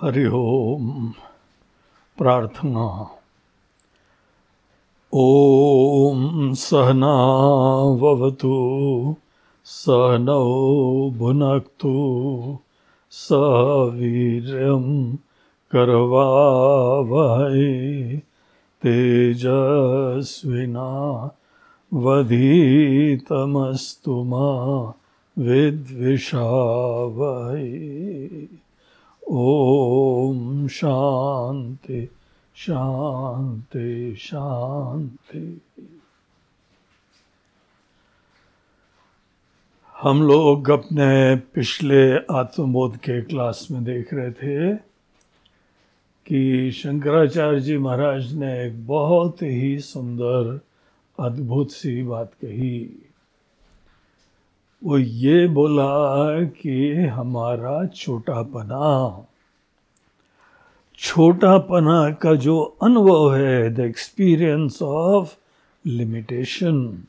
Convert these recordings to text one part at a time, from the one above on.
हरि ओम। प्रार्थना। ओम सहनावतु सहनौ भुनक्तु सवीर्यं करवावहै तेजस्विना वधीतमस्तु मा विद्विषावहै। ओम शांति शांति शांति हम लोग अपने पिछले आत्मबोध के क्लास में देख रहे थे कि शंकराचार्य जी महाराज ने एक बहुत ही सुंदर, अद्भुत सी बात कही। वो ये बोला कि हमारा छोटापना छोटापना का जो अनुभव है the experience of limitation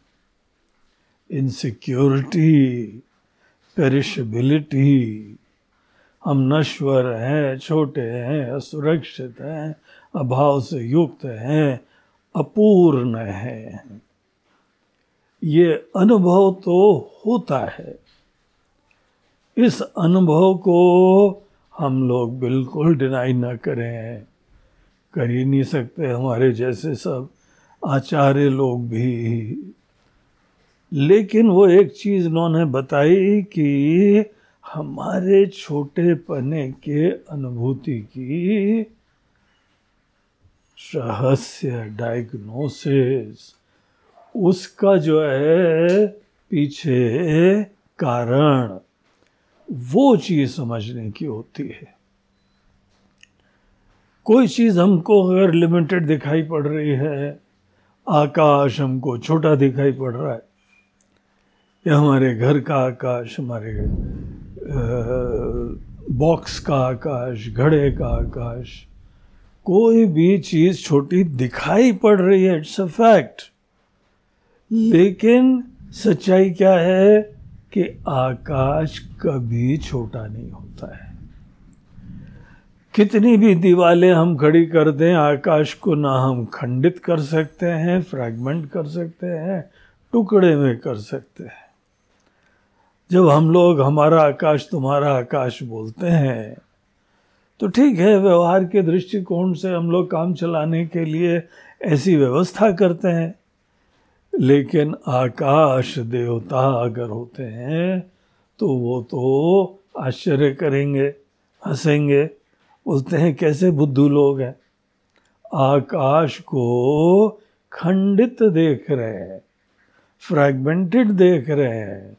insecurity perishability हम नश्वर हैं, छोटे हैं, असुरक्षित हैं, अभाव से युक्त हैं, अपूर्ण हैं। ये अनुभव तो होता है। इस अनुभव को हम लोग बिल्कुल डिनाई न करें। कर ही नहीं सकते हमारे जैसे सब आचार्य लोग भी। लेकिन वो एक चीज़ उन्होंने बताई कि हमारे छोटे पने के अनुभूति की रहस्य डायग्नोसिस उसका जो है पीछे कारण, वो चीज़ समझने की होती है। कोई चीज़ हमको अगर लिमिटेड दिखाई पड़ रही है, आकाश हमको छोटा दिखाई पड़ रहा है, या हमारे घर का आकाश, हमारे बॉक्स का आकाश, घड़े का आकाश, कोई भी चीज़ छोटी दिखाई पड़ रही है इट्स अ फैक्ट लेकिन सच्चाई क्या है कि आकाश कभी छोटा नहीं होता है। कितनी भी दीवारें हम खड़ी कर दें, आकाश को ना हम खंडित कर सकते हैं फ्रैगमेंट कर सकते हैं, टुकड़े में कर सकते हैं। जब हम लोग हमारा आकाश तुम्हारा आकाश बोलते हैं तो ठीक है, व्यवहार के दृष्टिकोण से हम लोग काम चलाने के लिए ऐसी व्यवस्था करते हैं। लेकिन आकाश देवता अगर होते हैं तो वो तो आश्चर्य करेंगे, हंसेंगे। बोलते हैं, कैसे बुद्धू लोग हैं? आकाश को खंडित देख रहे हैं फ्रैगमेंटेड देख रहे हैं।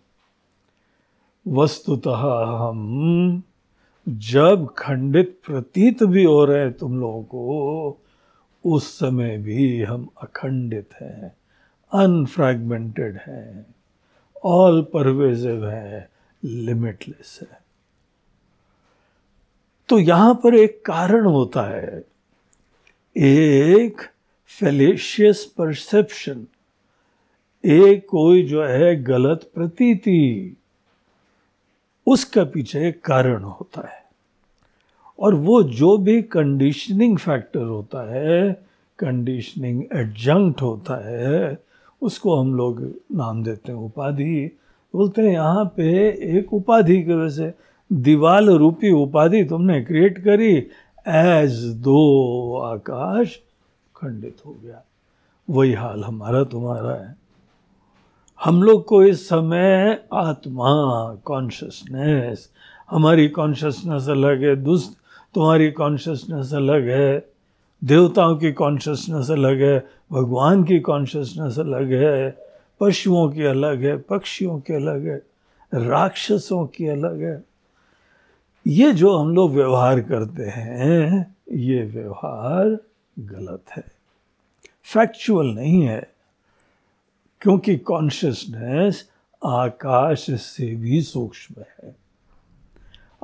वस्तुतः हम जब खंडित प्रतीत भी हो रहे हैं तुम लोगों को, उस समय भी हम अखंडित हैं। अनफ्रैगमेंटेड है ऑल परवेजिव है लिमिटलेस है. तो यहाँ पर एक कारण होता है, एक फेलेशियस परसेप्शन एक कोई जो है गलत प्रतीति, उसका पीछे एक कारण होता है। और वो जो भी कंडीशनिंग फैक्टर होता है कंडीशनिंग एडजंक्ट होता है उसको हम लोग नाम देते हैं उपाधि। बोलते हैं, यहाँ पे एक उपाधि की वजह से दीवाल रूपी उपाधि तुमने क्रिएट करी एज दो आकाश खंडित हो गया। वही हाल हमारा तुम्हारा है। हम लोग को इस समय आत्मा कॉन्शियसनेस हमारी कॉन्शियसनेस अलग है दुस्त तुम्हारी कॉन्शियसनेस अलग है। देवताओं की कॉन्शियसनेस अलग है, भगवान की कॉन्शियसनेस अलग है, पशुओं की अलग है, पक्षियों की अलग है, राक्षसों की अलग है। ये जो हम लोग व्यवहार करते हैं, ये व्यवहार गलत है। फैक्चुअल नहीं है, क्योंकि कॉन्शियसनेस आकाश से भी सूक्ष्म है।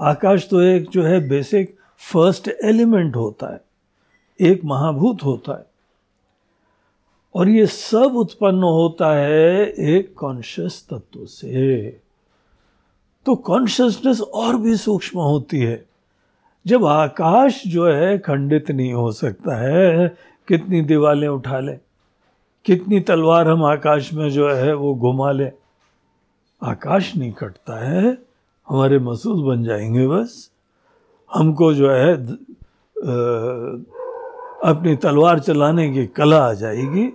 आकाश तो एक जो है बेसिक फ़र्स्ट एलिमेंट होता है। एक महाभूत होता है। और ये सब उत्पन्न होता है एक कॉन्शियस तत्व से। तो कॉन्शियसनेस और भी सूक्ष्म होती है। जब आकाश जो है खंडित नहीं हो सकता है, कितनी दीवालें उठा लें, कितनी तलवार हम आकाश में जो है वो घुमा लें, आकाश नहीं कटता है, हमारे महसूस बन जाएँगे बस। हमको जो है अपनी तलवार चलाने की कला आ जाएगी।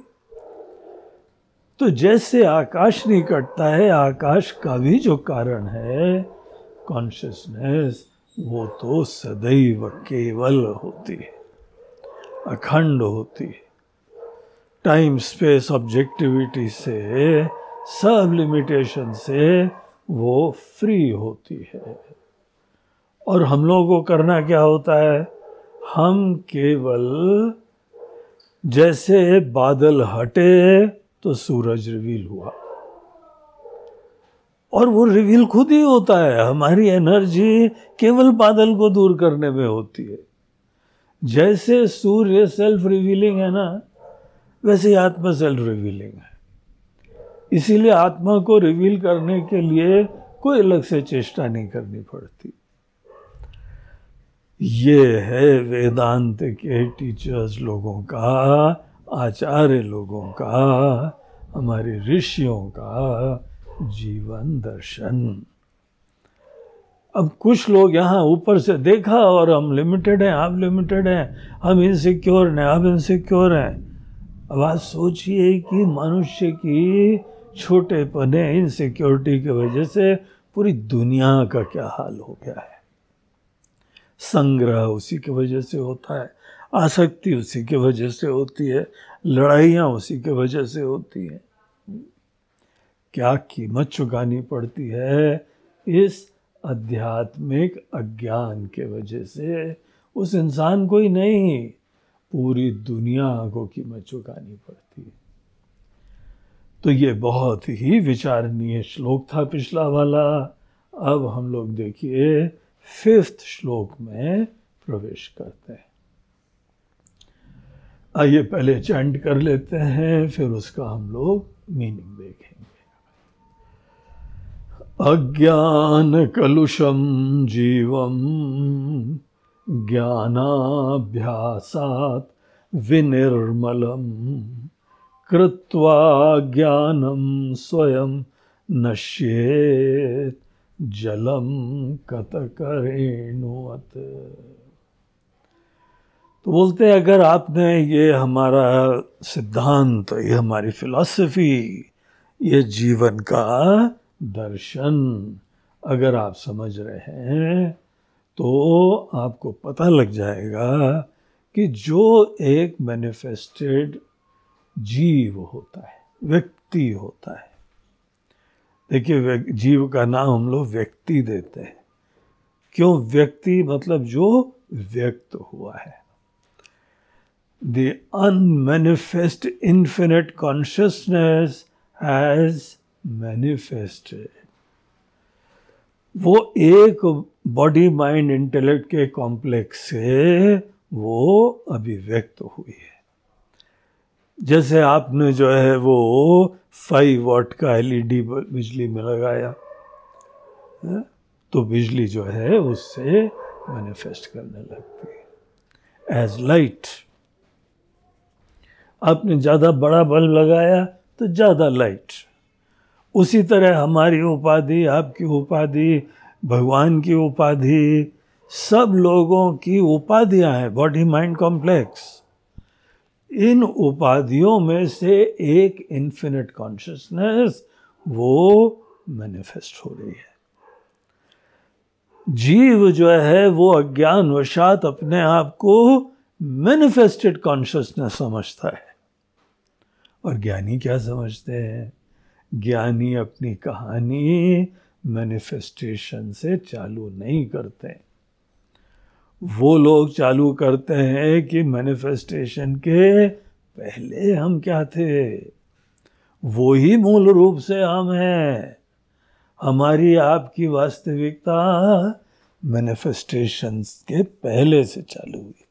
तो जैसे आकाश नहीं कटता है, आकाश का भी जो कारण है कॉन्शियसनेस वो तो सदैव केवल होती है, अखंड होती है। टाइम स्पेस ऑब्जेक्टिविटी से, सब लिमिटेशन से वो फ्री होती है। और हम लोगों को करना क्या होता है? हम केवल जैसे बादल हटे तो सूरज रिवील हुआ। और वो रिवील खुद ही होता है। हमारी एनर्जी केवल बादल को दूर करने में होती है। जैसे सूर्य सेल्फ रिवीलिंग है ना, वैसे ही आत्मा सेल्फ रिवीलिंग है। इसीलिए आत्मा को रिवील करने के लिए कोई अलग से चेष्टा नहीं करनी पड़ती। ये है वेदांत के टीचर्स लोगों का, आचार्य लोगों का, हमारे ऋषियों का जीवन दर्शन। अब कुछ लोग यहाँ ऊपर से देखा और हम लिमिटेड हैं, आप लिमिटेड हैं, हम इनसिक्योर हैं, आप इनसिक्योर हैं। अब आप सोचिए कि मनुष्य की छोटे पने इनसिक्योरिटी की वजह से पूरी दुनिया का क्या हाल हो गया है। संग्रह उसी की वजह से होता है, आसक्ति उसी की वजह से होती है, लड़ाइयाँ उसी की वजह से होती हैं। क्या कीमत चुकानी पड़ती है इस आध्यात्मिक अज्ञान के वजह से? उस इंसान को ही नहीं, पूरी दुनिया को कीमत चुकानी पड़ती है। तो ये बहुत ही विचारणीय श्लोक था पिछला वाला। अब हम लोग देखिए फिफ्थ श्लोक में प्रवेश करते हैं। आइए पहले चैंट कर लेते हैं, फिर उसका हम लोग मीनिंग देखेंगे। अज्ञान कलुषम जीवं ज्ञानाभ्यासात् विनिर्मलम कृत्वा ज्ञानम स्वयं नश्येत्। जलम कतकरेणुवत तो बोलते हैं, अगर आपने ये हमारा सिद्धांत, ये हमारी फिलॉसफी ये जीवन का दर्शन अगर आप समझ रहे हैं तो आपको पता लग जाएगा कि जो एक मैनिफेस्टेड जीव होता है, व्यक्ति होता है देखिए जीव का नाम हम लोग व्यक्ति देते हैं। क्यों? व्यक्ति मतलब जो व्यक्त हुआ है। The unmanifest infinite consciousness has manifested वो एक बॉडी माइंड इंटेलेक्ट के कॉम्प्लेक्स से वो अभिव्यक्त हुई है। जैसे आपने जो है वो फाइव वॉट का एलईडी बिजली में लगाया, है? तो बिजली जो है उससे मैनिफेस्ट करने लगती है। एज लाइट आपने ज़्यादा बड़ा बल्ब लगाया तो ज़्यादा लाइट उसी तरह हमारी उपाधि, आपकी उपाधि, भगवान की उपाधि, सब लोगों की उपाधियाँ हैं। बॉडी माइंड कॉम्प्लेक्स इन उपाधियों में से एक इन्फिनिट कॉन्शियसनेस वो मैनिफेस्ट हो रही है। जीव जो है, वो अज्ञान वशात अपने आप को मैनिफेस्टेड कॉन्शियसनेस समझता है। और ज्ञानी क्या समझते हैं? ज्ञानी अपनी कहानी मैनिफेस्टेशन से चालू नहीं करते। वो लोग चालू करते हैं कि मैनिफेस्टेशन के पहले हम क्या थे? वो ही मूल रूप से हम हैं। हमारी आपकी वास्तविकता मैनिफेस्टेशन के पहले से चालू हुई।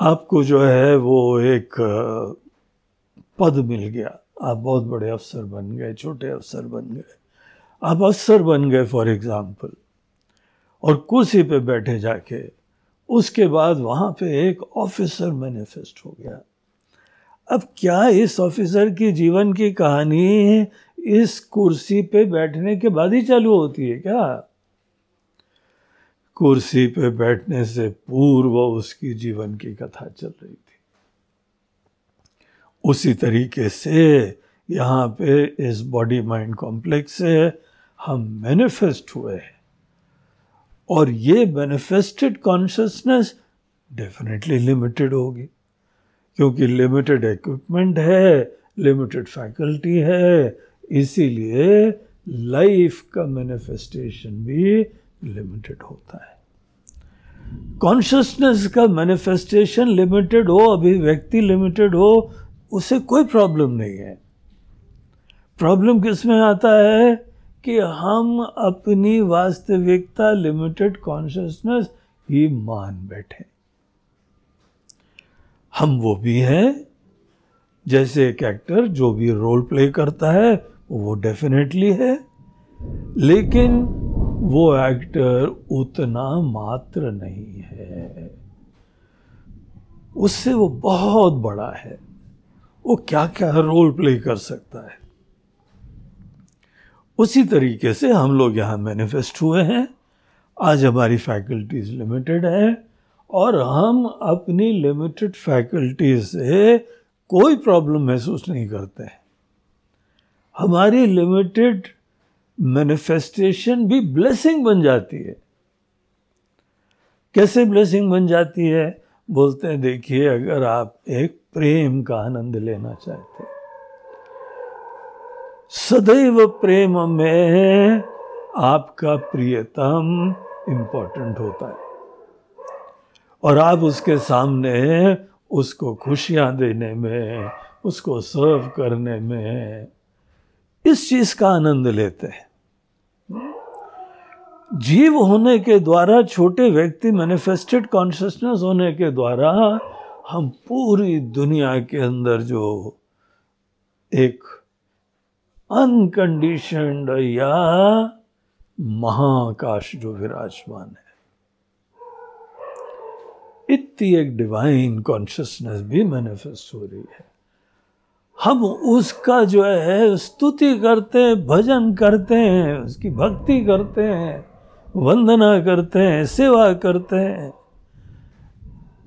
आपको जो है वो एक, पद मिल गया। आप बहुत बड़े अफसर बन गए, छोटे अफसर बन गए। आप अफसर बन गए फॉर एग्ज़ाम्पल और कुर्सी पे बैठे जाके, उसके बाद वहाँ पे एक ऑफिसर मैनिफेस्ट हो गया। अब क्या इस ऑफिसर की जीवन की कहानी इस कुर्सी पे बैठने के बाद ही चालू होती है क्या? कुर्सी पे बैठने से पूर्व उसकी जीवन की कथा चल रही थी। उसी तरीके से यहाँ पे इस बॉडी माइंड कॉम्प्लेक्स से हम मैनिफेस्ट हुए हैं। और ये मैनिफेस्टेड कॉन्शियसनेस डेफिनेटली लिमिटेड होगी, क्योंकि लिमिटेड इक्विपमेंट है लिमिटेड फैकल्टी है, इसीलिए लाइफ का मैनिफेस्टेशन भी लिमिटेड होता है। कॉन्शियसनेस का मैनिफेस्टेशन लिमिटेड हो, अभिव्यक्ति लिमिटेड हो, उसे कोई प्रॉब्लम नहीं है। प्रॉब्लम किसमें आता है? कि हम अपनी वास्तविकता लिमिटेड कॉन्शियसनेस ही मान बैठे। हम वो भी हैं, जैसे एक एक्टर जो भी रोल प्ले करता है, वो डेफिनेटली है, लेकिन वो एक्टर उतना मात्र नहीं है। उससे वो बहुत बड़ा है। वो क्या क्या रोल प्ले कर सकता है? उसी तरीके से हम लोग यहाँ मैनिफेस्ट हुए हैं। आज हमारी फैकल्टीज लिमिटेड है और हम अपनी लिमिटेड फैकल्टीज से कोई प्रॉब्लम महसूस नहीं करते हैं। हमारी लिमिटेड मैनिफेस्टेशन भी ब्लेसिंग बन जाती है। कैसे ब्लेसिंग बन जाती है? बोलते हैं, देखिए, अगर आप एक प्रेम का आनंद लेना चाहते हैं सदैव प्रेम में आपका प्रियतम इंपॉर्टेंट होता है। और आप उसके सामने उसको खुशियाँ देने में, उसको सर्व करने में इस चीज़ का आनंद लेते हैं। जीव होने के द्वारा, छोटे व्यक्ति मैनिफेस्टेड कॉन्शियसनेस होने के द्वारा, हम पूरी दुनिया के अंदर जो एक अनकंडीशनड या महाकाश जो विराजमान है इतनी एक डिवाइन कॉन्शियसनेस भी मैनिफेस्ट हो रही है हम उसका जो है स्तुति करते हैं भजन करते हैं उसकी भक्ति करते हैं वंदना करते हैं सेवा करते हैं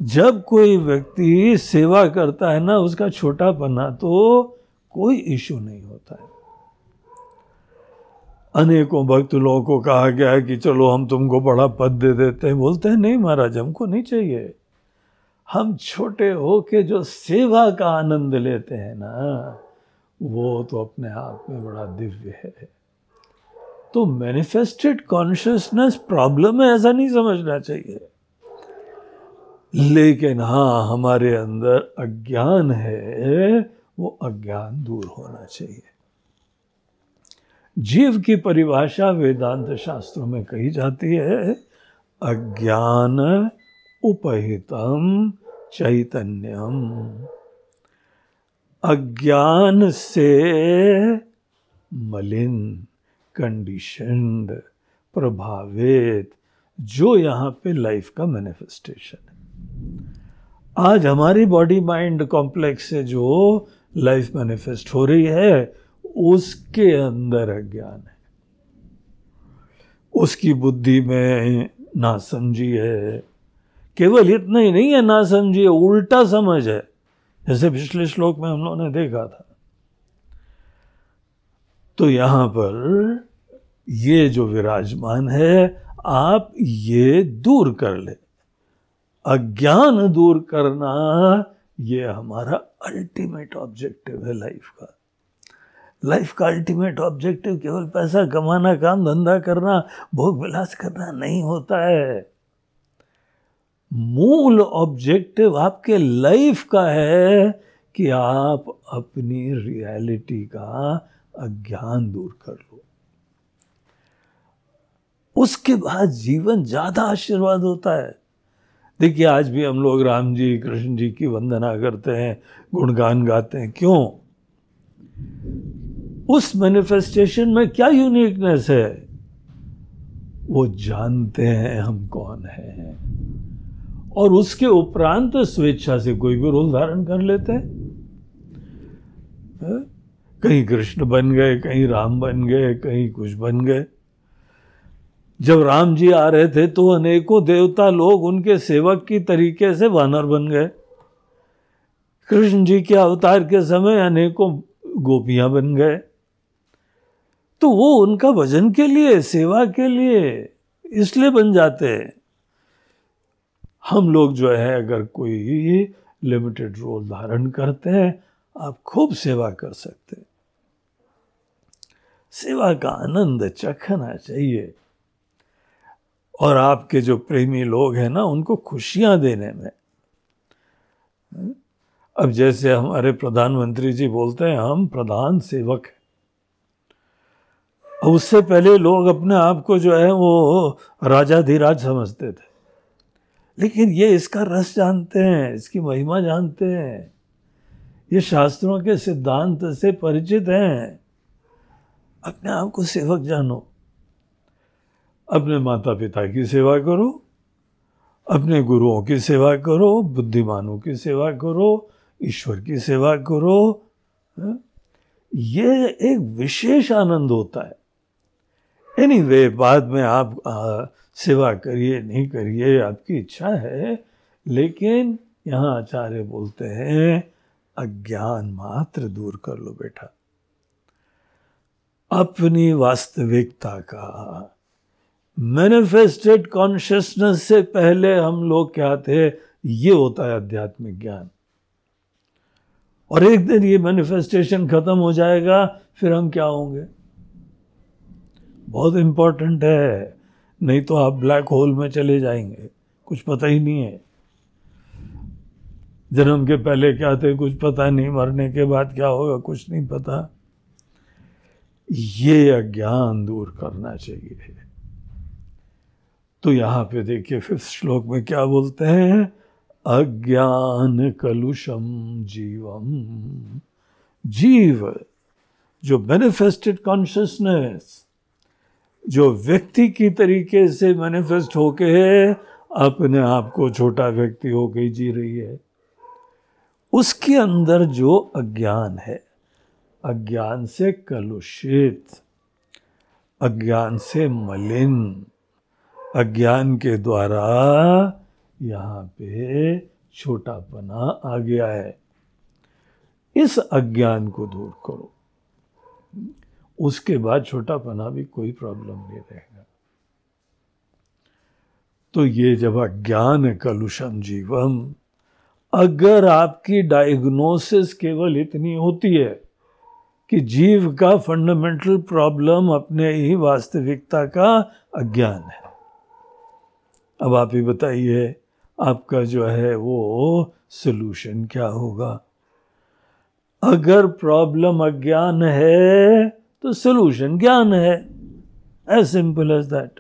जब कोई व्यक्ति सेवा करता है ना उसका छोटा पन्ना तो कोई इशू नहीं होता है अनेकों भक्त लोगों को कहा गया है कि चलो हम तुमको बड़ा पद दे देते हैं। बोलते हैं, नहीं महाराज, हमको नहीं चाहिए। हम छोटे हो के जो सेवा का आनंद लेते हैं ना, वो तो अपने आप में बड़ा दिव्य है। तो मैनिफेस्टेड कॉन्शियसनेस प्रॉब्लम है, ऐसा नहीं समझना चाहिए। लेकिन हाँ हमारे अंदर अज्ञान है, वो अज्ञान दूर होना चाहिए। जीव की परिभाषा वेदांत शास्त्रों में कही जाती है, अज्ञान उपहितम चैतन्यम। अज्ञान से मलिन कंडीशनड प्रभावित, जो यहाँ पे लाइफ का मैनिफेस्टेशन है। आज हमारी बॉडी माइंड कॉम्प्लेक्स से जो लाइफ मैनिफेस्ट हो रही है उसके अंदर अज्ञान है। उसकी बुद्धि में नासमझी है। केवल इतना ही नहीं है ना समझिए उल्टा समझ है। जैसे पिछले श्लोक में हम लोगों ने देखा था। तो यहाँ पर ये जो विराजमान है, आप ये दूर कर ले। अज्ञान दूर करना ये हमारा अल्टीमेट ऑब्जेक्टिव है लाइफ का। लाइफ का अल्टीमेट ऑब्जेक्टिव केवल पैसा कमाना, काम धंधा करना, भोग विलास करना नहीं होता है। मूल ऑब्जेक्टिव आपके लाइफ का है कि आप अपनी रियलिटी का अज्ञान दूर कर लो। उसके बाद जीवन ज़्यादा आशीर्वाद होता है। देखिए, आज भी हम लोग राम जी, कृष्ण जी की वंदना करते हैं, गुणगान गाते हैं। क्यों? उस मैनिफेस्टेशन में क्या यूनिकनेस है? वो जानते हैं हम कौन हैं। और उसके उपरांत स्वेच्छा से कोई भी रोल धारण कर लेते हैं? कहीं कृष्ण बन गए, कहीं राम बन गए, कहीं कुछ बन गए। जब राम जी आ रहे थे तो अनेकों देवता लोग उनके सेवक की तरीके से वानर बन गए। कृष्ण जी के अवतार के समय अनेकों गोपियाँ बन गए। तो वो उनका भजन के लिए, सेवा के लिए इसलिए बन जाते हैं। हम लोग जो है, अगर कोई लिमिटेड रोल धारण करते हैं, आप खूब सेवा कर सकते हैं। सेवा का आनंद चखना चाहिए। और आपके जो प्रेमी लोग हैं ना, उनको खुशियाँ देने में। अब जैसे हमारे प्रधानमंत्री जी बोलते हैं, हम प्रधान सेवक हैं। उससे पहले लोग अपने आप को जो है वो राजा धीराज समझते थे। लेकिन ये इसका रस जानते हैं, इसकी महिमा जानते हैं। ये शास्त्रों के सिद्धांत से परिचित हैं। अपने आप को सेवक जानो। अपने माता पिता की सेवा करो। अपने गुरुओं की सेवा करो। बुद्धिमानों की सेवा करो। ईश्वर की सेवा करो। ये एक विशेष आनंद होता है। एनी anyway, बाद में आप आ, सेवा करिए नहीं करिए आपकी इच्छा है लेकिन यहाँ आचार्य बोलते हैं अज्ञान मात्र दूर कर लो बेटा। अपनी वास्तविकता का मैनिफेस्टेड कॉन्शियसनेस से पहले हम लोग क्या थे ये होता है आध्यात्मिक ज्ञान। और एक दिन ये मैनिफेस्टेशन खत्म हो जाएगा फिर हम क्या होंगे? बहुत इंपॉर्टेंट है। नहीं तो आप ब्लैक होल में चले जाएँगे। कुछ पता ही नहीं है। जन्म के पहले क्या थे, कुछ पता नहीं। मरने के बाद क्या होगा, कुछ नहीं पता। ये अज्ञान दूर करना चाहिए। तो यहाँ पे देखिए, फिफ्थ श्लोक में क्या बोलते हैं? अज्ञान कलुषम जीवम। जीव, जो मैनिफेस्टेड कॉन्शियसनेस जो व्यक्ति की तरीके से मैनिफेस्ट होके है, अपने आप को छोटा व्यक्ति हो होके जी रही है। उसके अंदर जो अज्ञान है, अज्ञान से कलुषित, अज्ञान से मलिन, अज्ञान के द्वारा यहाँ पे छोटापना आ गया है। इस अज्ञान को दूर करो। उसके बाद छोटापना भी कोई प्रॉब्लम नहीं रहेगा। तो ये जब अज्ञान कलुषम जीवम, अगर आपकी डायग्नोसिस केवल इतनी होती है कि जीव का फंडामेंटल प्रॉब्लम अपने ही वास्तविकता का अज्ञान है। अब आप ही बताइए, आपका जो है वो सोल्यूशन क्या होगा? अगर प्रॉब्लम अज्ञान है तो सोल्यूशन ज्ञान है। एज सिंपल एज दैट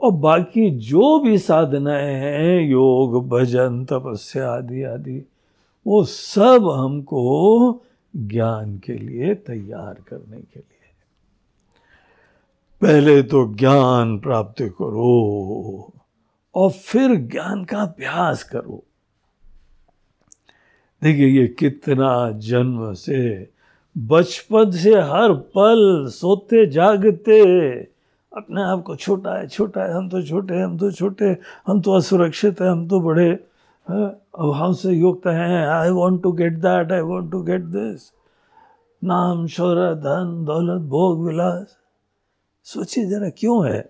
और बाकी जो भी साधनाएँ हैं, योग, भजन, तपस्या आदि आदि, वो सब हमको ज्ञान के लिए तैयार करने के लिए पहले तो ज्ञान प्राप्त करो और फिर ज्ञान का अभ्यास करो। देखिए, ये कितना जन्म से बचपन से हर पल सोते जागते। अपने आप को छोटा है छोटा है, हम तो छोटे हम तो छोटे हम तो असुरक्षित है, हम तो बड़े अभाव से युक्त हैं I want to get that I want to get this नाम, शोहरत, धन, दौलत, भोग, विलास। सोचिए जरा क्यों है?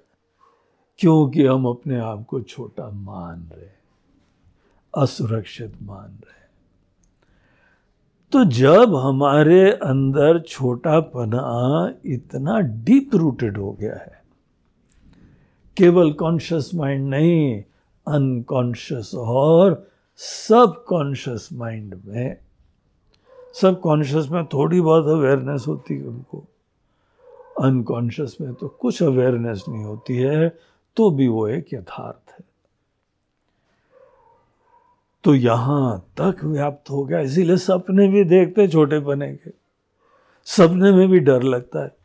क्योंकि हम अपने आप को छोटा मान रहे असुरक्षित मान रहे तो जब हमारे अंदर छोटापना इतना डीप रूटेड हो गया है, केवल कॉन्शियस माइंड नहीं, अनकॉन्शियस और सब कॉन्शियस माइंड में सब कॉन्शियस में थोड़ी बहुत अवेयरनेस होती है उनको अनकॉन्शियस में तो कुछ अवेयरनेस नहीं होती है तो भी वो एक यथार्थ है। तो यहाँ तक व्याप्त हो गया। इसीलिए सपने भी देखते छोटे बने के। सपने में भी डर लगता है।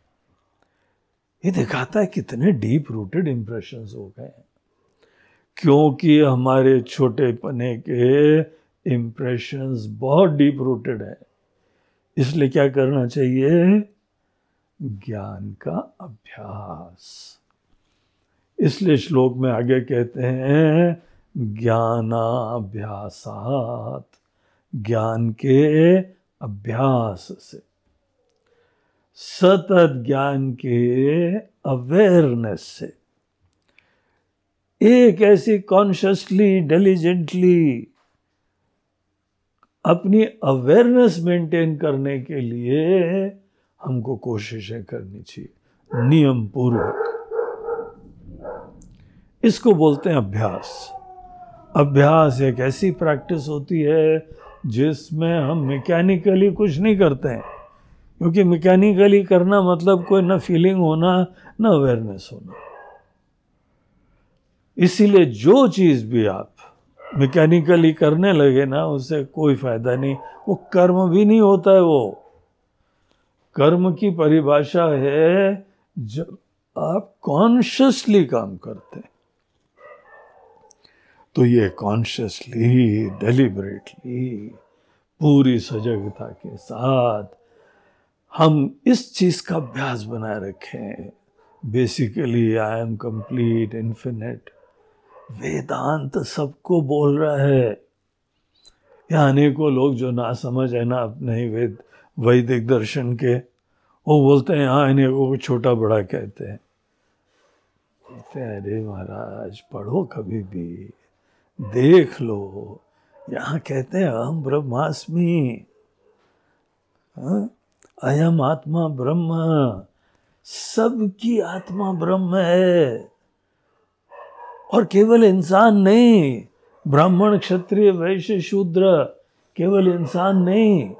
ये दिखाता है कितने डीप रूटेड इंप्रेशन हो गए क्योंकि हमारे छोटे पने के इंप्रेशंस बहुत डीप रूटेड है। इसलिए क्या करना चाहिए? ज्ञान का अभ्यास। इसलिए श्लोक में आगे कहते हैं ज्ञानाभ्यासात, ज्ञान के अभ्यास से। सतत ज्ञान के अवेयरनेस से। एक ऐसी कॉन्शियसली डिलीजेंटली अपनी अवेयरनेस मेंटेन करने के लिए हमको कोशिशें करनी चाहिए। नियम पूर्वक। इसको बोलते हैं अभ्यास। अभ्यास एक ऐसी प्रैक्टिस होती है जिसमें हम मैकेनिकली कुछ नहीं करते हैं। क्योंकि मैकेनिकली करना मतलब कोई ना फीलिंग होना, ना अवेयरनेस होना। इसीलिए जो चीज़ भी आप मैकेनिकली करने लगे ना उससे कोई फ़ायदा नहीं। वो कर्म भी नहीं होता है वो। कर्म की परिभाषा है, जब आप कॉन्शियसली काम करते हैं। तो ये कॉन्शियसली डेलिबरेटली पूरी सजगता के साथ हम इस चीज़ का अभ्यास बनाए रखें। Basically I am complete infinite Vedanta सबको बोल रहा है। या अनेकों लोग जो ना समझ है, ना अपने ही वेद, वैदिक दर्शन के, वो बोलते हैं हाँ अनेकों को छोटा बड़ा कहते हैं। बोलते हैं, अरे महाराज, पढ़ो कभी भी। देख लो। यहाँ कहते हैं हम ब्रह्मास्मि। हाँ? अयम आत्मा ब्रह्म। सबकी आत्मा ब्रह्म है। और केवल इंसान नहीं, ब्राह्मण, क्षत्रिय, वैश्य, शूद्र, केवल इंसान नहीं,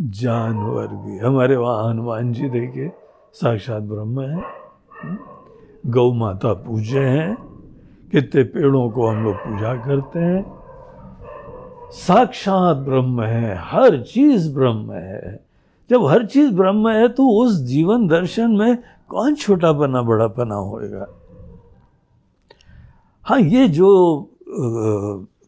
जानवर भी। हमारे वहाँ हनुमान जी देखे साक्षात ब्रह्म है। गौ माता पूजे हैं। कितने पेड़ों को हम लोग पूजा करते हैं। साक्षात ब्रह्म है, हर चीज़ ब्रह्म है। जब हर चीज़ ब्रह्म है तो उस जीवन दर्शन में कौन छोटा बना बड़ा पना होएगा? हाँ ये जो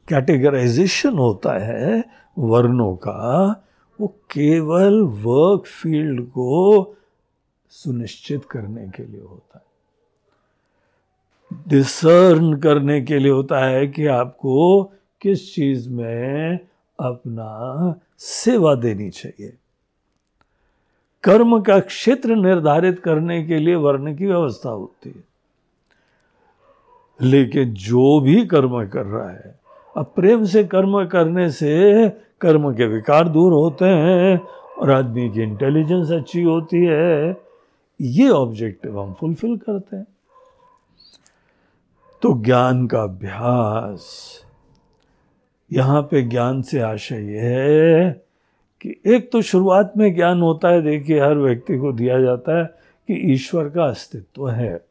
कैटेगराइजेशन होता है वर्णों का, वो केवल वर्क फ़ील्ड को सुनिश्चित करने के लिए होता है। डिसर्न करने के लिए होता है कि आपको किस चीज़ में अपना सेवा देनी चाहिए। कर्म का क्षेत्र निर्धारित करने के लिए वर्ण की व्यवस्था होती है। लेकिन जो भी कर्म कर रहा है, अब प्रेम से कर्म करने से कर्म के विकार दूर होते हैं और आदमी की इंटेलिजेंस अच्छी होती है, ये ऑब्जेक्टिव हम फुलफिल करते हैं। तो ज्ञान का अभ्यास। यहाँ पे ज्ञान से आशय यह है कि एक तो शुरुआत में ज्ञान होता है, देखिए हर व्यक्ति को दिया जाता है कि ईश्वर का अस्तित्व है।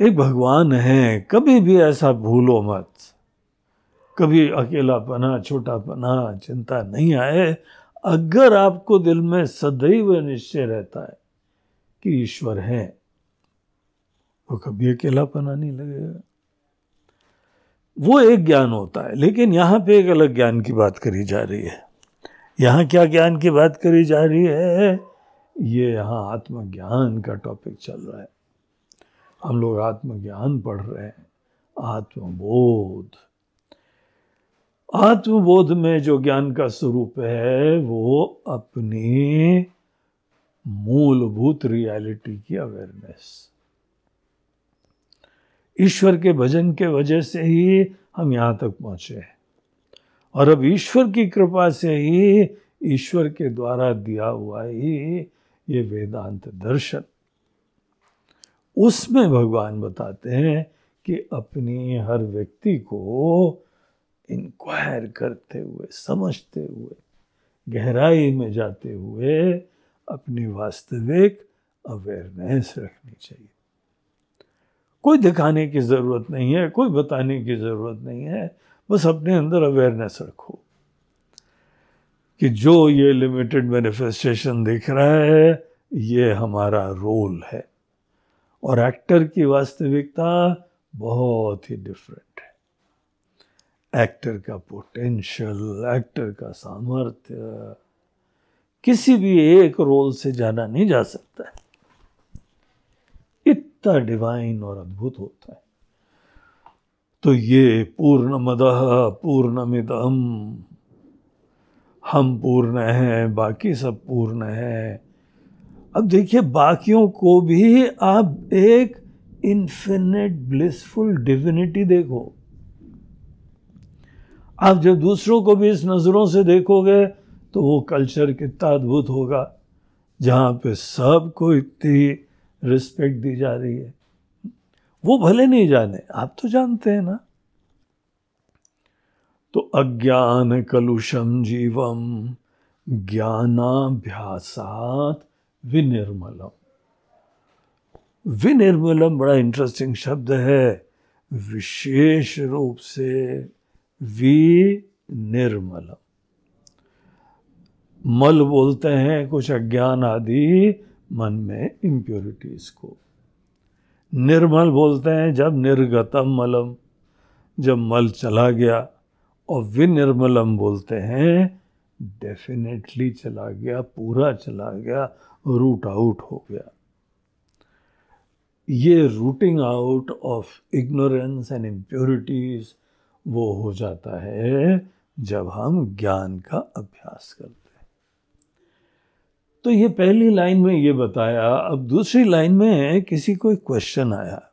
एक भगवान है, कभी भी ऐसा भूलो मत। कभी अकेलापना, छोटापना, चिंता नहीं आए। अगर आपको दिल में सदैव निश्चय रहता है कि ईश्वर है। तो कभी अकेलापना नहीं लगेगा। वो एक ज्ञान होता है, लेकिन यहाँ पे एक अलग ज्ञान की बात करी जा रही है। यहाँ क्या ज्ञान की बात करी जा रही है? ये यहाँ आत्मज्ञान का टॉपिक चल रहा है। हम लोग आत्मज्ञान पढ़ रहे हैं, आत्मबोध। आत्मबोध में जो ज्ञान का स्वरूप है, वो अपनी मूलभूत रियलिटी की अवेयरनेस ईश्वर के भजन के वजह से ही हम यहाँ तक पहुँचे हैं। और अब ईश्वर की कृपा से ही ईश्वर के द्वारा दिया हुआ ही ये वेदांत दर्शन। उसमें भगवान बताते हैं कि अपनी हर व्यक्ति को इंक्वायर करते हुए, समझते हुए, गहराई में जाते हुए अपनी वास्तविक अवेयरनेस रखनी चाहिए। कोई दिखाने की ज़रूरत नहीं है, कोई बताने की ज़रूरत नहीं है, बस अपने अंदर अवेयरनेस रखो कि जो ये लिमिटेड मैनिफेस्टेशन दिख रहा है, ये हमारा रोल है। और एक्टर की वास्तविकता बहुत ही डिफरेंट है। एक्टर का पोटेंशियल एक्टर का सामर्थ्य, किसी भी एक रोल से जाना नहीं जा सकता है। इतना डिवाइन और अद्भुत होता है। तो ये पूर्ण मद पूर्णमिदम। हम पूर्ण हैं, बाकी सब पूर्ण है। अब देखिए, बाकियों को भी आप एक इन्फिनिट ब्लिसफुल डिविनिटी देखो। आप जब दूसरों को भी इस नज़रों से देखोगे तो वो कल्चर कितना अद्भुत होगा, जहाँ पे सबको इतनी रिस्पेक्ट दी जा रही है। वो भले नहीं जाने, आप तो जानते हैं ना। तो अज्ञान कलुषम जीवम ज्ञानाभ्यासात विनिर्मलम। विनिर्मलम बड़ा इंटरेस्टिंग शब्द है। विशेष रूप से विनिर्मलम। मल बोलते हैं कुछ अज्ञान आदि मन में इम्प्योरिटीज को। निर्मल बोलते हैं, जब निर्गतम मलम, जब मल चला गया, और विनिर्मलम बोलते हैं डेफिनेटली चला गया, पूरा चला गया रूट आउट हो गया। ये rooting out of ignorance and impurities वो हो जाता है, जब हम ज्ञान का अभ्यास करते तो ये पहली लाइन में ये बताया, अब दूसरी लाइन में किसी को एक क्वेश्चन आया।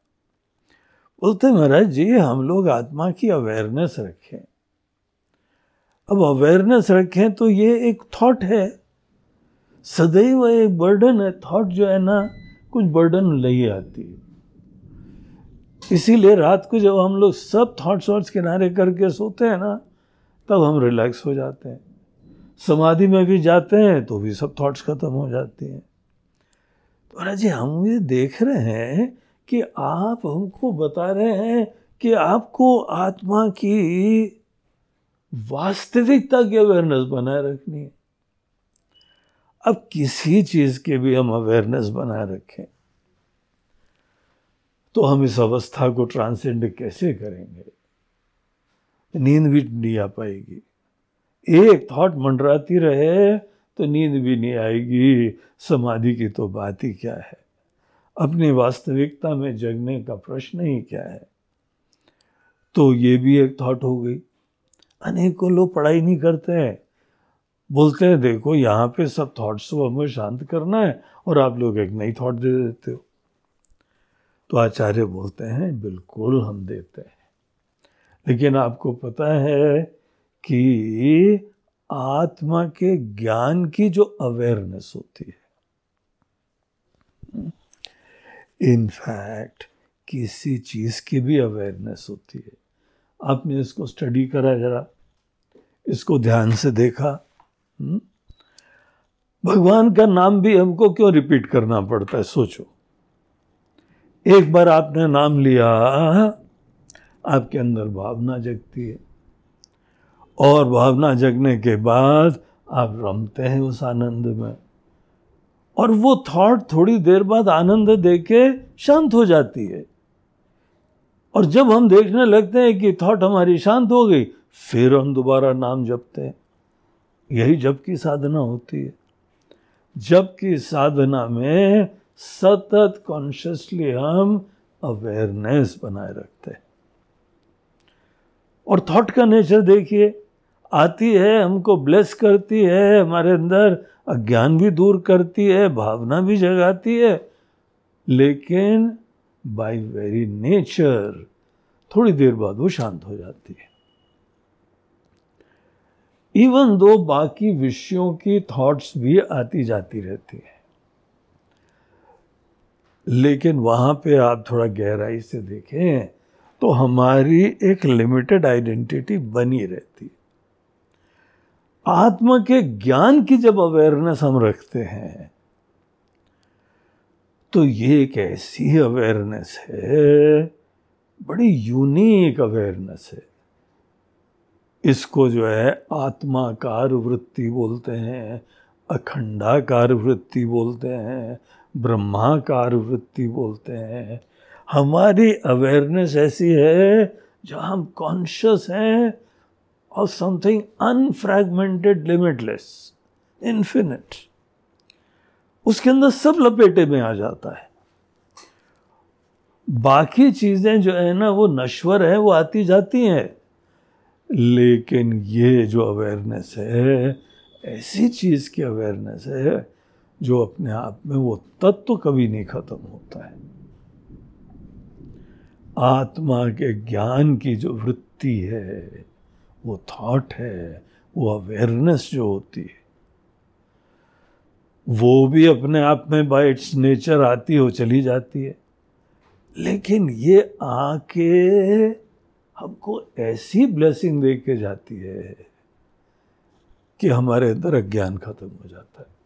बोलते महाराज जी, हम लोग आत्मा की अवेयरनेस रखें। अब अवेयरनेस रखें तो ये एक थॉट है। सदैव एक बर्डन है। थॉट जो है ना, कुछ बर्डन नहीं आती। इसीलिए रात को जब हम लोग सब थॉट्स वॉट्स किनारे करके सोते हैं ना, तब हम रिलैक्स हो जाते हैं। समाधि में भी जाते हैं तो भी सब थॉट्स खत्म हो जाती हैं। तो महाराज जी हम ये देख रहे हैं कि आप हमको बता रहे हैं कि आपको आत्मा की वास्तविकता की अवेयरनेस बनाए रखनी है। अब किसी चीज़ के भी हम अवेयरनेस बनाए रखें तो हम इस अवस्था को ट्रांसेंड कैसे करेंगे? नींद भी नहीं आ पाएगी। एक थॉट मंडराती रहे तो नींद भी नहीं आएगी। समाधि की तो बात ही क्या है? अपनी वास्तविकता में जगने का प्रश्न ही क्या है? तो ये भी एक थॉट हो गई। अनेकों लोग पढ़ाई नहीं करते हैं। बोलते हैं, देखो, यहाँ पे सब थॉट्स को हमें शांत करना है और आप लोग एक नई थॉट दे देते हो। तो आचार्य बोलते हैं, बिल्कुल हम देते हैं। लेकिन आपको पता है कि आत्मा के ज्ञान की जो अवेयरनेस होती है। इनफैक्ट किसी चीज़ की भी अवेयरनेस होती है। आपने इसको स्टडी करा जरा, इसको ध्यान से देखा हम्म? भगवान का नाम भी हमको क्यों रिपीट करना पड़ता है, सोचो। एक बार आपने नाम लिया, आपके अंदर भावना जगती है। और भावना जगने के बाद आप रमते हैं उस आनंद में। और वो थॉट थोड़ी देर बाद आनंद दे के शांत हो जाती है। और जब हम देखने लगते हैं कि थॉट हमारी शांत हो गई, फिर हम दोबारा नाम जपते हैं। यही जब की साधना होती है। जब की साधना में सतत कॉन्शियसली हम अवेयरनेस बनाए रखते हैं। और थॉट का नेचर देखिए आती है, हमको ब्लेस करती है, हमारे अंदर अज्ञान भी दूर करती है, भावना भी जगाती है। लेकिन बाय वेरी नेचर थोड़ी देर बाद वो शांत हो जाती है। इवन दो बाकी विषयों की थॉट्स भी आती जाती रहती है। लेकिन वहाँ पे आप थोड़ा गहराई से देखें तो हमारी एक लिमिटेड आइडेंटिटी बनी रहती है। आत्मा के ज्ञान की जब अवेयरनेस हम रखते हैं तो ये एक ऐसी अवेयरनेस है, बड़ी यूनिक अवेयरनेस है। इसको जो है आत्माकार वृत्ति बोलते हैं, अखंडाकार वृत्ति बोलते हैं, ब्रह्माकार वृत्ति बोलते हैं। हमारी अवेयरनेस ऐसी है जहाँ हम कॉन्शियस हैं of something unfragmented limitless infinite उसके अंदर सब लपेटे में आ जाता है। बाकी चीज़ें जो है ना, वो नश्वर है, वो आती जाती हैं। लेकिन ये जो अवेयरनेस है, ऐसी चीज़ की अवेयरनेस है, जो अपने आप में वो तत्व तो कभी नहीं खत्म होता है। आत्मा के ज्ञान की जो वृत्ति है वो थॉट है, वो अवेयरनेस जो होती है, वो भी अपने आप में बाय इट्स नेचर आती हो, चली जाती है। लेकिन ये आके हमको ऐसी ब्लेसिंग दे के जाती है कि हमारे अंदर अज्ञान खत्म हो जाता है।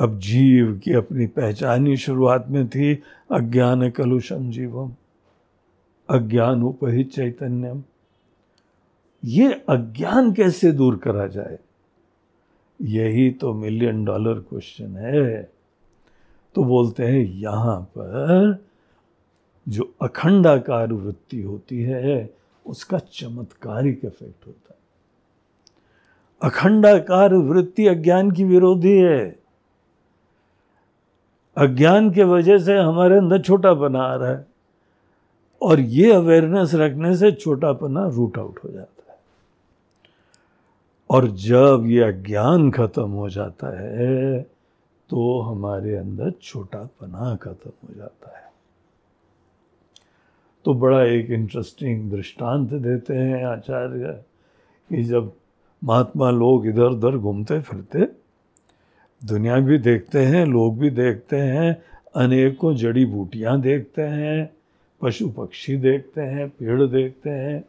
अब जीव की अपनी पहचान ही शुरुआत में थी, अज्ञान कलुषम जीवम, अज्ञान उपहित चैतन्यम। ये अज्ञान कैसे दूर करा जाए? यही तो मिलियन डॉलर क्वेश्चन है। तो बोलते हैं, यहाँ पर जो अखंडाकार वृत्ति होती है, उसका चमत्कारिक इफ़ेक्ट होता है। अखंडाकार वृत्ति अज्ञान की विरोधी है। अज्ञान के वजह से हमारे अंदर छोटापना आ रहा है और ये अवेयरनेस रखने से छोटापना रूट आउट हो जाता है। और जब ये अज्ञान खत्म हो जाता है तो हमारे अंदर छोटा छोटापना खत्म हो जाता है। तो बड़ा एक इंटरेस्टिंग दृष्टांत देते हैं आचार्य कि जब महात्मा लोग इधर उधर घूमते फिरते, दुनिया भी देखते हैं, लोग भी देखते हैं, अनेकों जड़ी बूटियाँ देखते हैं, पशु पक्षी देखते हैं, पेड़ देखते हैं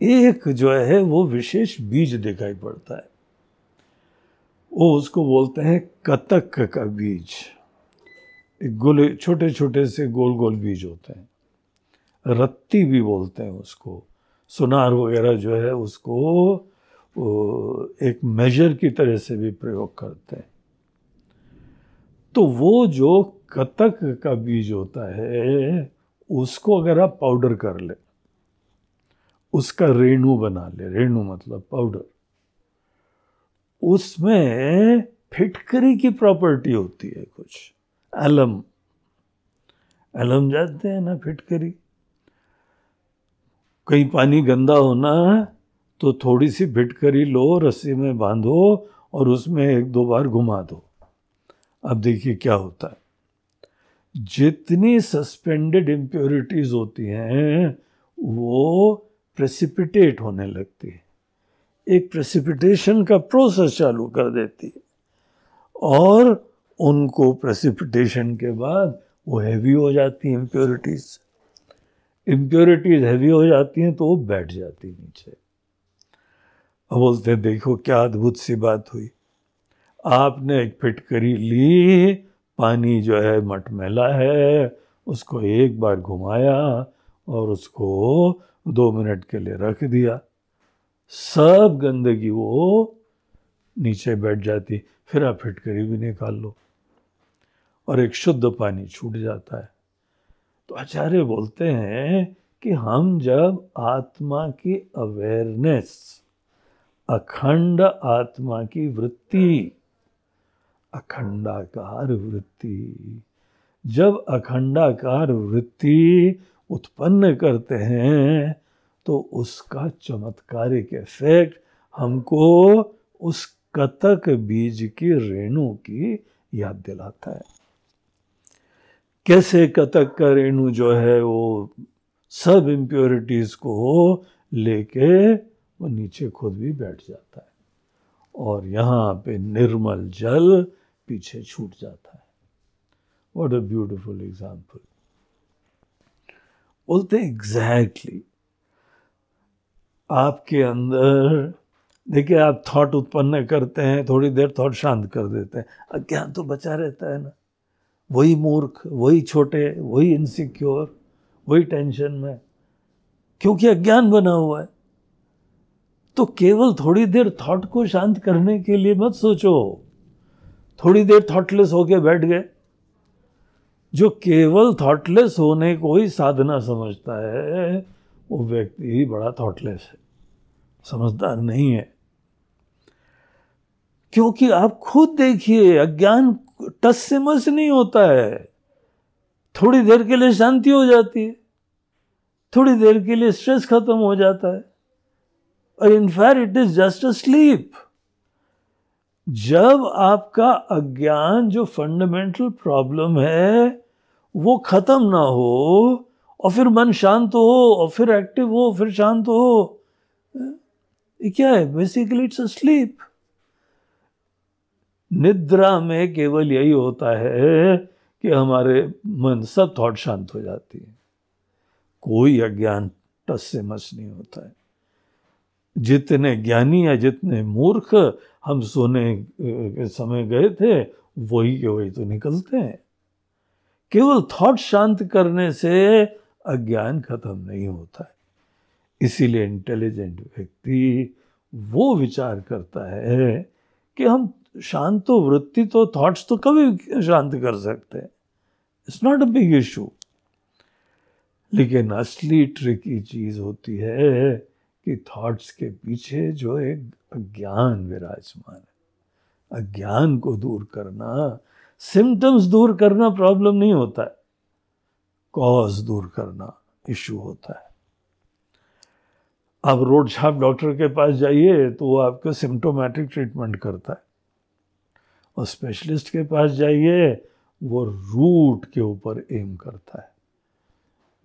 एक जो है वो विशेष बीज दिखाई पड़ता है। वो उसको बोलते हैं कतक का बीज। गोले छोटे छोटे से गोल गोल बीज होते हैं। रत्ती भी बोलते हैं उसको। सुनार वगैरह जो है उसको एक मेजर की तरह से भी प्रयोग करते हैं। तो वो जो कतक का बीज होता है, उसको अगर आप पाउडर कर ले उसका रेणु बना ले, रेणु मतलब पाउडर उसमें फिटकरी की प्रॉपर्टी होती है कुछ। एलम एलम जानते हैं ना फिटकरी? कहीं पानी गंदा होना तो थोड़ी सी फिटकरी लो, रस्सी में बांधो और उसमें एक दो बार घुमा दो। अब देखिए क्या होता है। जितनी सस्पेंडेड इम्प्योरिटीज होती हैं, वो प्रेसिपिटेट होने लगती है। एक प्रेसिपिटेशन का प्रोसेस चालू कर देती है। और उनको प्रेसिपिटेशन के बाद वो हैवी हो जाती हैं इम्प्योरिटीज़ इम्प्योरिटीज हैवी हो जाती हैं तो वो बैठ जाती नीचे। अब बोलते हैं, देखो क्या अद्भुत सी बात हुई। आपने एक फिटकरी ली, पानी जो है मटमैला है, उसको एक बार घुमाया और उसको दो मिनट के लिए रख दिया। सब गंदगी वो नीचे बैठ जाती, फिर आप फिटकरी भी निकाल लो और एक शुद्ध पानी छूट जाता है। तो आचार्य बोलते हैं कि हम जब आत्मा की अवेयरनेस अखंड आत्मा की वृत्ति, अखंडाकार वृत्ति, जब अखंडाकार वृत्ति उत्पन्न करते हैं तो उसका चमत्कारिक इफ़ेक्ट हमको उस कतक बीज की रेणु की याद दिलाता है। कैसे कतक का रेणु जो है वो सब इम्प्योरिटीज को लेके वो नीचे खुद भी बैठ जाता है और यहाँ पे निर्मल जल पीछे छूट जाता है। वॉट अ ब्यूटिफुल एग्ज़ाम्पल बोलते हैं एग्जैक्टली आपके अंदर, देखिए आप थॉट उत्पन्न करते हैं, थोड़ी देर थॉट शांत कर देते हैं। अज्ञान तो बचा रहता है ना। वही मूर्ख, वही छोटे, वही इनसिक्योर वही टेंशन में, क्योंकि अज्ञान बना हुआ है। तो केवल थोड़ी देर थॉट को शांत करने के लिए मत सोचो। थोड़ी देर थॉटलेस होके बैठ गए। जो केवल थॉटलेस होने को ही साधना समझता है, वो व्यक्ति ही बड़ा थॉटलेस है। समझदार नहीं है। क्योंकि आप खुद देखिए, अज्ञान टस से मस नहीं होता है। थोड़ी देर के लिए शांति हो जाती है। थोड़ी देर के लिए स्ट्रेस खत्म हो जाता है। और in fact it is just a sleep जब आपका अज्ञान जो फंडामेंटल प्रॉब्लम है, वो खत्म ना हो, और फिर मन शांत हो, और फिर एक्टिव हो, फिर शांत हो, ये क्या है? बेसिकली इट्स अ स्लीप निद्रा में केवल यही होता है कि हमारे मन, सब थॉट शांत हो जाती है। कोई अज्ञान टस से मस नहीं होता है। जितने ज्ञानी या जितने मूर्ख हम सोने के समय गए थे, वही के वही तो निकलते हैं। केवल थॉट शांत करने से अज्ञान खत्म नहीं होता है। इसीलिए इंटेलिजेंट व्यक्ति वो विचार करता है कि हम शांत तो वृत्ति तो थॉट्स तो कभी शांत कर सकते हैं। It's not a big issue लेकिन असली ट्रिकी चीज़ होती है कि थॉट्स के पीछे जो एक अज्ञान विराजमान है। अज्ञान को दूर करना सिम्टम्स दूर करना प्रॉब्लम नहीं होता है। कॉज दूर करना इशू होता है। आप रोड छाप डॉक्टर के पास जाइए तो वो आपका सिम्टोमेटिक ट्रीटमेंट करता है। और स्पेशलिस्ट के पास जाइए, वो रूट के ऊपर एम करता है।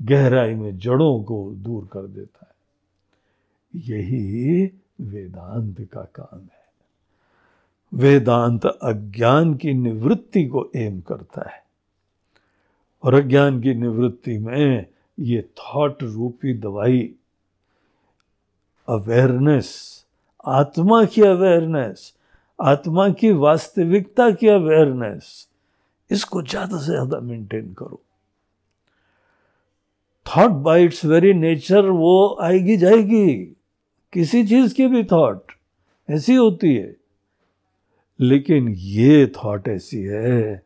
गहराई में जड़ों को दूर कर देता है। यही वेदांत का काम है। वेदांत अज्ञान की निवृत्ति को एम करता है। और अज्ञान की निवृत्ति में ये थॉट रूपी दवाई अवेयरनेस आत्मा की अवेयरनेस आत्मा की वास्तविकता की अवेयरनेस इसको ज़्यादा से ज़्यादा मेंटेन करो। Thought by its very nature वो आएगी जाएगी। किसी चीज़ की भी थॉट ऐसी होती है। लेकिन ये थॉट ऐसी है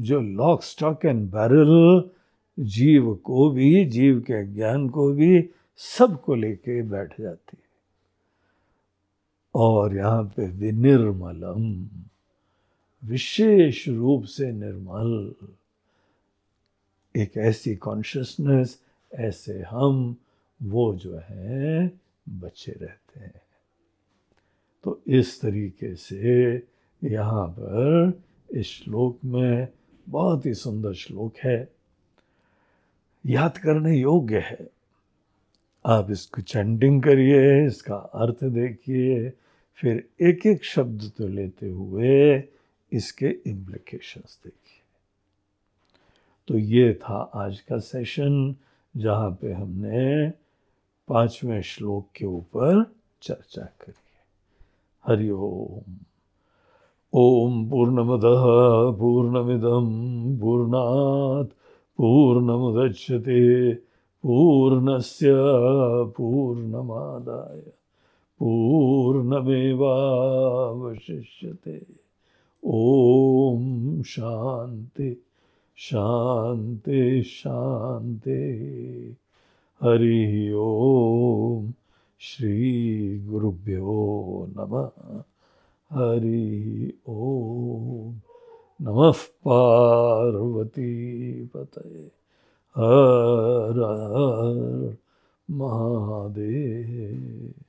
जो लॉक स्टॉक एंड बैरल जीव को भी, जीव के ज्ञान को भी सबको लेके बैठ जाती है। और यहाँ पे विनिर्मलम, विशेष रूप से निर्मल। एक ऐसी कॉन्शियसनेस ऐसे हम, वो जो है बचे रहते हैं। तो इस तरीके से यहाँ पर इस श्लोक में बहुत ही सुंदर श्लोक है। याद करने योग्य है। आप इसको चैंटिंग करिए, इसका अर्थ देखिए, फिर एक एक शब्द तो लेते हुए इसके इम्प्लीकेशंस देखिए। तो ये था आज का सेशन जहाँ पे हमने पाँचवें श्लोक के ऊपर चर्चा करी है हरि ओम। ओम पूर्णमद पूर्णमिदम पूर्णात् पूर्णमुदच्यते पूर्णस्य पूर्णमादाय, पूर्णमेवावशिष्यते। ॐ शान्ति शान्ति शान्ति। हरिः श्री गुरुभ्यो नमः। हरि ओम नमः पार्वतीपतये हर हर महादेव।